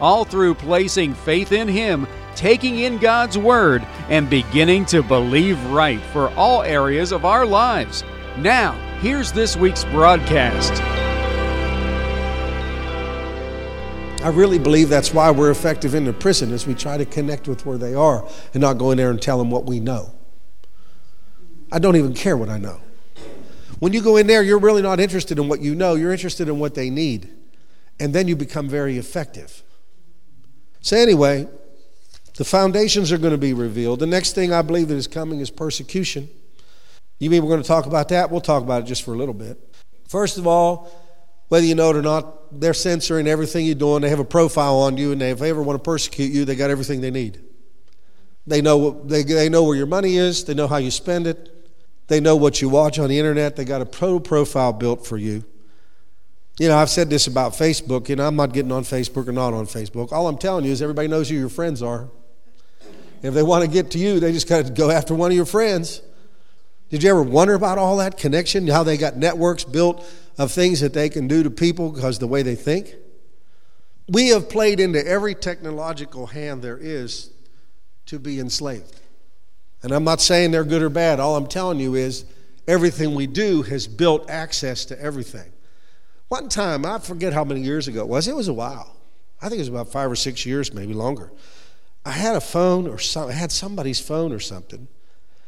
all through placing faith in Him, taking in God's Word, and beginning to believe right for all areas of our lives. Now, here's this week's broadcast. I really believe that's why we're effective in the prison, is we try to connect with where they are and not go in there and tell them what we know. I don't even care what I know. When you go in there, you're really not interested in what you know, you're interested in what they need. And then you become very effective. So, anyway, the foundations are going to be revealed. The next thing I believe that is coming is persecution. You mean we're going to talk about that? We'll talk about it just for a little bit. First of all, whether you know it or not, they're censoring everything you're doing. They have a profile on you, and they, if they ever want to persecute you, they got everything they need. They know, they, they know where your money is, they know how you spend it, they know what you watch on the internet, they got a pro profile built for you. You know, I've said this about Facebook. You know, I'm not getting on Facebook or not on Facebook. All I'm telling you is everybody knows who your friends are. If they want to get to you, they just got to go after one of your friends. Did you ever wonder about all that connection? How they got networks built of things that they can do to people because the way they think? We have played into every technological hand there is to be enslaved. And I'm not saying they're good or bad. All I'm telling you is everything we do has built access to everything. One time, I forget how many years ago it was, it was a while. I think it was about five or six years, maybe longer. I had a phone or some, I had somebody's phone or something.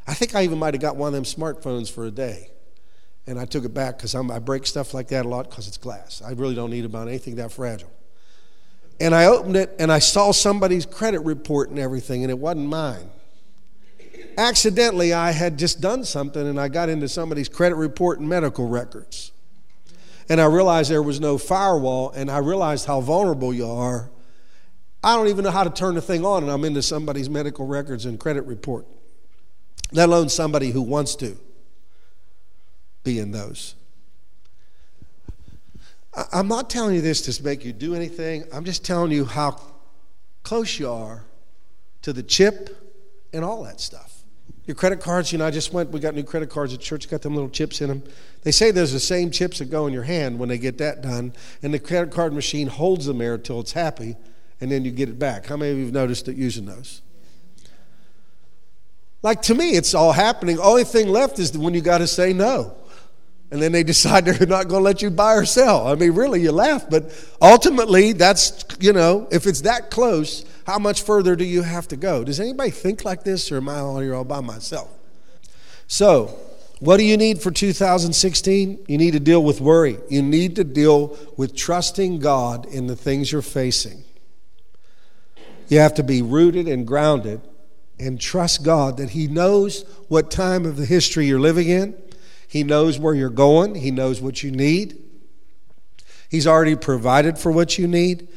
I think I even might have got one of them smartphones for a day. And I took it back because I break stuff like that a lot because it's glass. I really don't need about anything that fragile. And I opened it and I saw somebody's credit report and everything, and it wasn't mine. Accidentally, I had just done something and I got into somebody's credit report and medical records and I realized there was no firewall, and I realized how vulnerable you are. I don't even know how to turn the thing on, and I'm into somebody's medical records and credit report, let alone somebody who wants to be in those. I'm not telling you this to make you do anything. I'm just telling you how close you are to the chip and all that stuff. Your credit cards, you know, I just went, we got new credit cards at church, got them little chips in them. They say there's the same chips that go in your hand when they get that done, and the credit card machine holds them there until it's happy, and then you get it back. How many of you have noticed it using those? Like to me, it's all happening. Only thing left is when you got to say no. And then they decide they're not going to let you buy or sell. I mean, really, you laugh, but ultimately, that's, you know, if it's that close, how much further do you have to go? Does anybody think like this, or am I all here all by myself? So, what do you need for 2016? You need to deal with worry. You need to deal with trusting God in the things you're facing. You have to be rooted and grounded and trust God that He knows what time of the history you're living in. He knows where you're going. He knows what you need. He's already provided for what you need.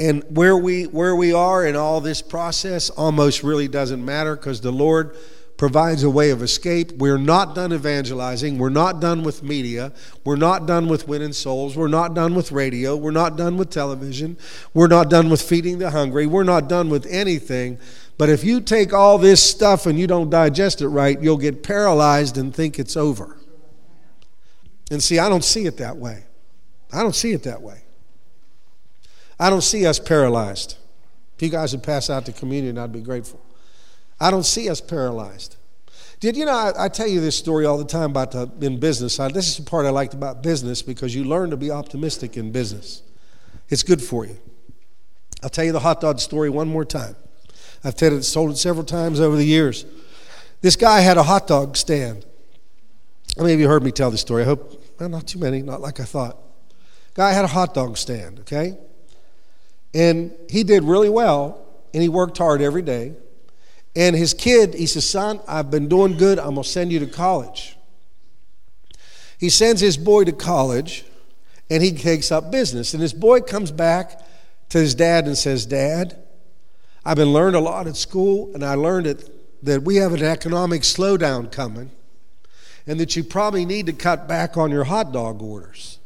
And where we, where we are in all this process almost really doesn't matter because the Lord provides a way of escape. We're not done evangelizing. We're not done with media. We're not done with winning souls. We're not done with radio. We're not done with television. We're not done with feeding the hungry. We're not done with anything. But if you take all this stuff and you don't digest it right, you'll get paralyzed and think it's over. And see, I don't see it that way. I don't see it that way. I don't see us paralyzed. If you guys would pass out the communion, I'd be grateful. I don't see us paralyzed. Did you know? I, I tell you this story all the time about the, in business. I, this is the part I liked about business because you learn to be optimistic in business. It's good for you. I'll tell you the hot dog story one more time. I've told it, told it several times over the years. This guy had a hot dog stand. How many of you heard me tell this story? I hope, well, not too many, not like I thought. Guy had a hot dog stand, okay? And he did really well, and he worked hard every day. And his kid, he says, Son, I've been doing good. I'm going to send you to college. He sends his boy to college, and he takes up business. And his boy comes back to his dad and says, Dad, I've been learned a lot at school, and I learned it, that we have an economic slowdown coming, and that you probably need to cut back on your hot dog orders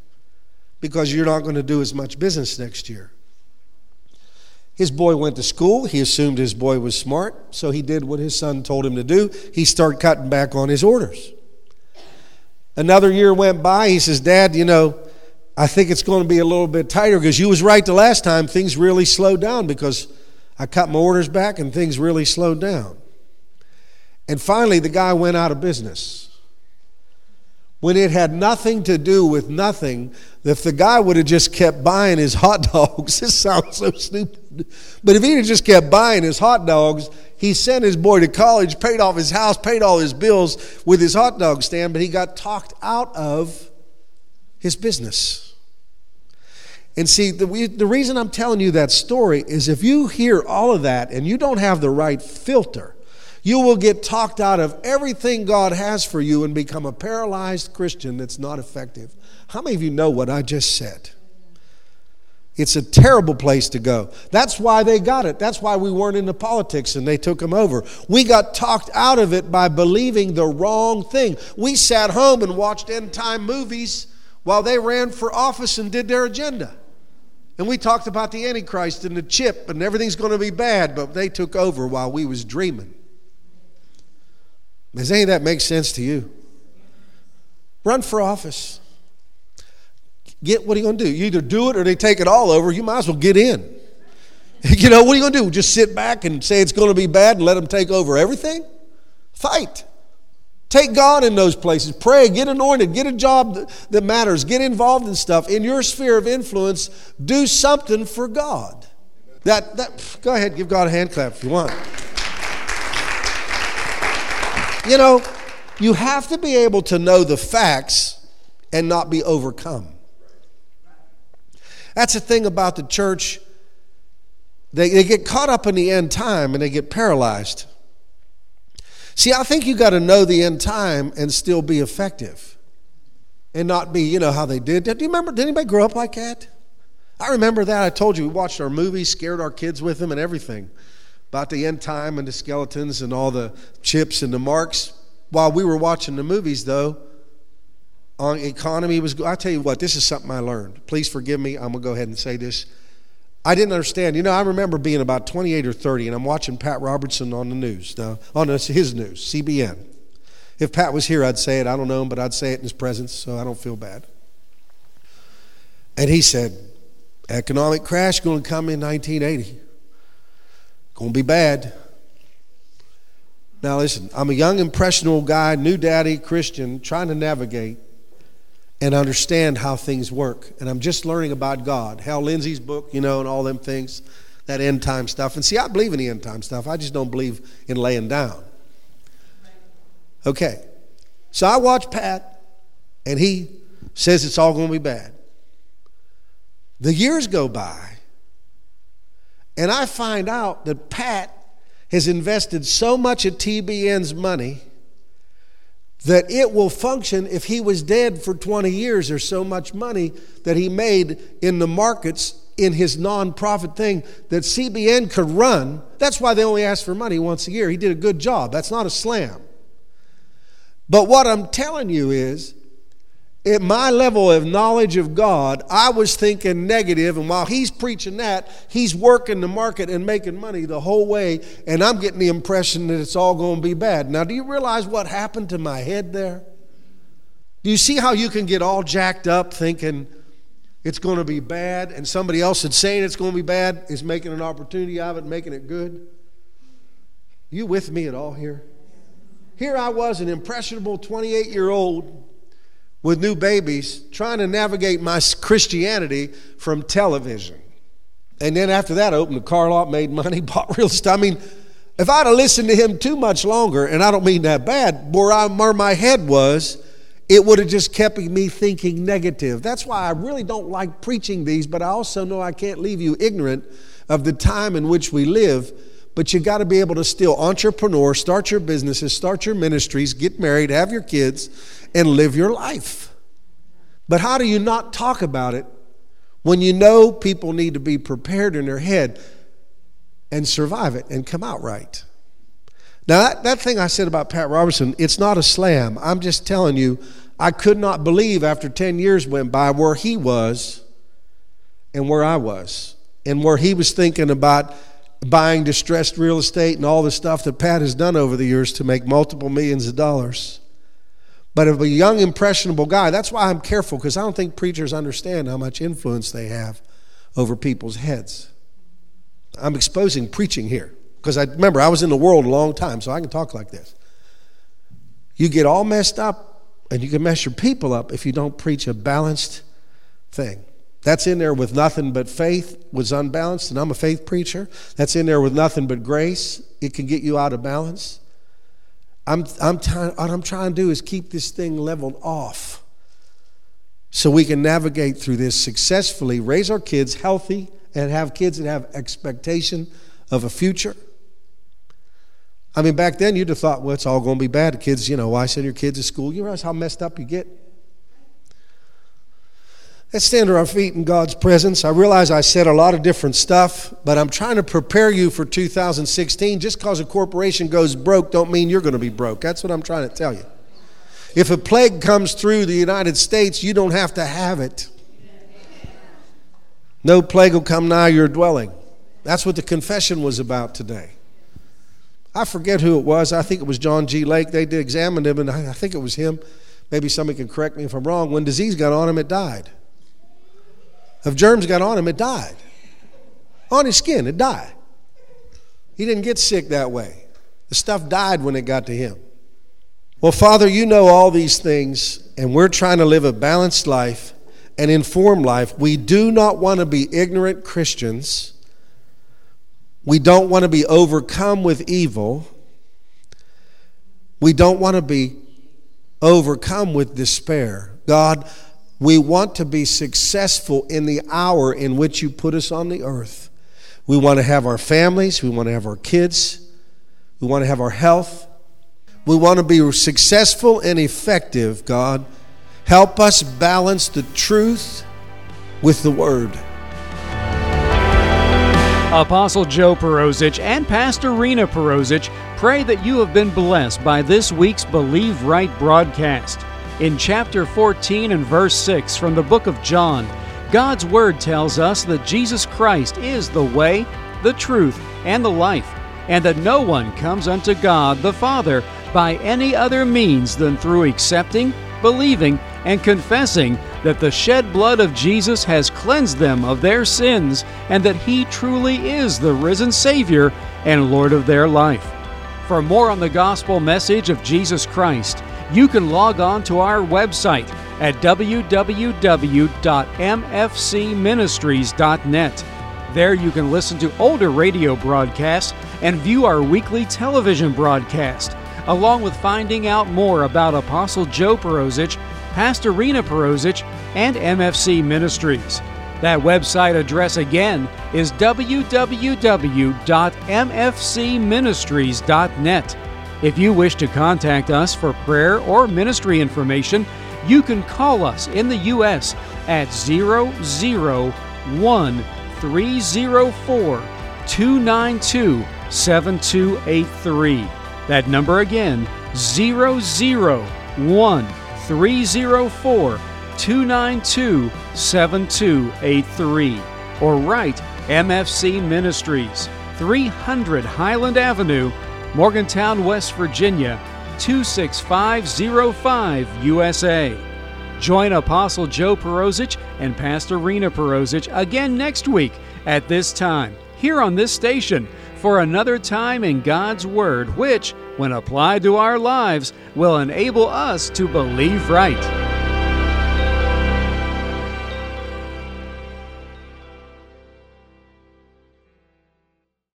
because you're not going to do as much business next year. His boy went to school. He assumed his boy was smart, so he did what his son told him to do. He started cutting back on his orders. Another year went by. He says, Dad, you know, I think it's going to be a little bit tighter because you was right the last time. Things really slowed down because I cut my orders back and things really slowed down. And finally, the guy went out of business. When it had nothing to do with nothing, if the guy would have just kept buying his hot dogs, this sounds so stupid, but if he had just kept buying his hot dogs, he sent his boy to college, paid off his house, paid all his bills with his hot dog stand, but he got talked out of his business. And see, the, the reason I'm telling you that story is if you hear all of that and you don't have the right filter, you will get talked out of everything God has for you and become a paralyzed Christian that's not effective. How many of you know what I just said? It's a terrible place to go. That's why they got it. That's why we weren't into politics and they took them over. We got talked out of it by believing the wrong thing. We sat home and watched end time movies while they ran for office and did their agenda. And we talked about the Antichrist and the chip and everything's going to be bad, but they took over while we was dreaming. Does any of that make sense to you? Run for office get what are you going to do? You either do it or they take it all over. You might as well get in. you know, what are you going to do? Just sit back and say it's going to be bad and let them take over everything? Fight. Take God in those places. Pray, get anointed, get a job that matters, get involved in stuff. In your sphere of influence, do something for God. That, that go ahead, give God a hand clap if you want. You know, you have to be able to know the facts and not be overcome. That's the thing about the church. They, they get caught up in the end time and they get paralyzed. See, I think you got to know the end time and still be effective and not be, you know, how they did. Do you remember? Did anybody grow up like that? I remember that. I told you we watched our movies, scared our kids with them and everything about the end time and the skeletons and all the chips and the marks. While we were watching the movies, though, on economy was I tell you what, this is something I learned. Please forgive me. I'm gonna go ahead and say this. I didn't understand. You know, I remember being about 28 or 30, and I'm watching Pat Robertson on the news, now, on his news, CBN. If Pat was here, I'd say it. I don't know him, but I'd say it in his presence, so I don't feel bad. And he said, economic crash going to come in 1980. To be bad. Now, listen, I'm a young, impressionable guy, new daddy, Christian, trying to navigate and understand how things work. And I'm just learning about God. Hal Lindsey's book, you know, and all them things, that end time stuff. And see, I believe in the end time stuff. I just don't believe in laying down. Okay. So I watch Pat, and he says it's all going to be bad. The years go by, and I find out that Pat has invested so much of TBN's money that it will function if he was dead for 20 years. or so much money that he made in the markets in his nonprofit thing that CBN could run. That's why they only ask for money once a year. He did a good job. That's not a slam. But what I'm telling you is at my level of knowledge of God, I was thinking negative, and while he's preaching that, he's working the market and making money the whole way, and I'm getting the impression that it's all going to be bad. Now, do you realize what happened to my head there? Do you see how you can get all jacked up thinking it's going to be bad, and somebody else that's saying it's going to be bad is making an opportunity of it, making it good? You with me at all here? Here I was, an impressionable 28 year old with new babies trying to navigate my Christianity from television. And then after that, I opened a car lot, made money, bought real estate. I mean, if I'd have listened to him too much longer, and I don't mean that bad, where, I, where my head was, it would have just kept me thinking negative. That's why I really don't like preaching these, but I also know I can't leave you ignorant of the time in which we live. But you got to be able to still entrepreneur, start your businesses, start your ministries, get married, have your kids, and live your life. But how do you not talk about it when you know people need to be prepared in their head? and survive it and come out right. Now, that, that thing I said about Pat Robertson, it's not a slam. I'm just telling you, I could not believe after 10 years went by where he was and where I was, and where he was thinking about buying distressed real estate and all the stuff that Pat has done over the years to make multiple millions of dollars. But of a young, impressionable guy, that's why I'm careful because I don't think preachers understand how much influence they have over people's heads. I'm exposing preaching here because I remember I was in the world a long time, so I can talk like this. You get all messed up and you can mess your people up if you don't preach a balanced thing. That's in there with nothing but faith was unbalanced, and I'm a faith preacher. That's in there with nothing but grace. It can get you out of balance. I'm, I'm trying, what I'm trying to do is keep this thing leveled off so we can navigate through this successfully, raise our kids healthy, and have kids that have expectation of a future. I mean, back then you'd have thought, well, it's all going to be bad. Kids, you know, why send your kids to school? You realize how messed up you get? Let's stand to our feet in God's presence. I realize I said a lot of different stuff, but I'm trying to prepare you for 2016. Just because a corporation goes broke don't mean you're going to be broke. That's what I'm trying to tell you. If a plague comes through the United States, you don't have to have it. No plague will come nigh your dwelling. That's what the confession was about today. I forget who it was. I think it was John G. Lake. They examined him, and I think it was him. Maybe somebody can correct me if I'm wrong. When disease got on him, it died. If germs got on him, it died. On his skin, it died. He didn't get sick that way. The stuff died when it got to him. Well, Father, you know all these things, and we're trying to live a balanced life, an informed life. We do not want to be ignorant Christians. We don't want to be overcome with evil. We don't want to be overcome with despair. God, we want to be successful in the hour in which you put us on the earth. We want to have our families, we want to have our kids, we want to have our health. We want to be successful and effective, God. Help us balance the truth with the word. Apostle Joe Perozich and Pastor Rena Perozich pray that you have been blessed by this week's Believe Right broadcast. In chapter 14 and verse 6 from the book of John, God's Word tells us that Jesus Christ is the way, the truth, and the life, and that no one comes unto God the Father by any other means than through accepting, believing, and confessing that the shed blood of Jesus has cleansed them of their sins and that He truly is the risen Savior and Lord of their life. For more on the gospel message of Jesus Christ, you can log on to our website at www.mfcministries.net. There you can listen to older radio broadcasts and view our weekly television broadcast, along with finding out more about Apostle Joe Perozich, Pastor Rena Perozich, and MFC Ministries. That website address again is www.mfcministries.net. If you wish to contact us for prayer or ministry information, you can call us in the U.S. at 001 304 292 7283. That number again, 001 304 292 7283. Or write MFC Ministries, 300 Highland Avenue. Morgantown, West Virginia 26505 USA. Join Apostle Joe Perozich and Pastor Rena Perozich again next week at this time, here on this station, for another time in God's Word, which, when applied to our lives, will enable us to believe right.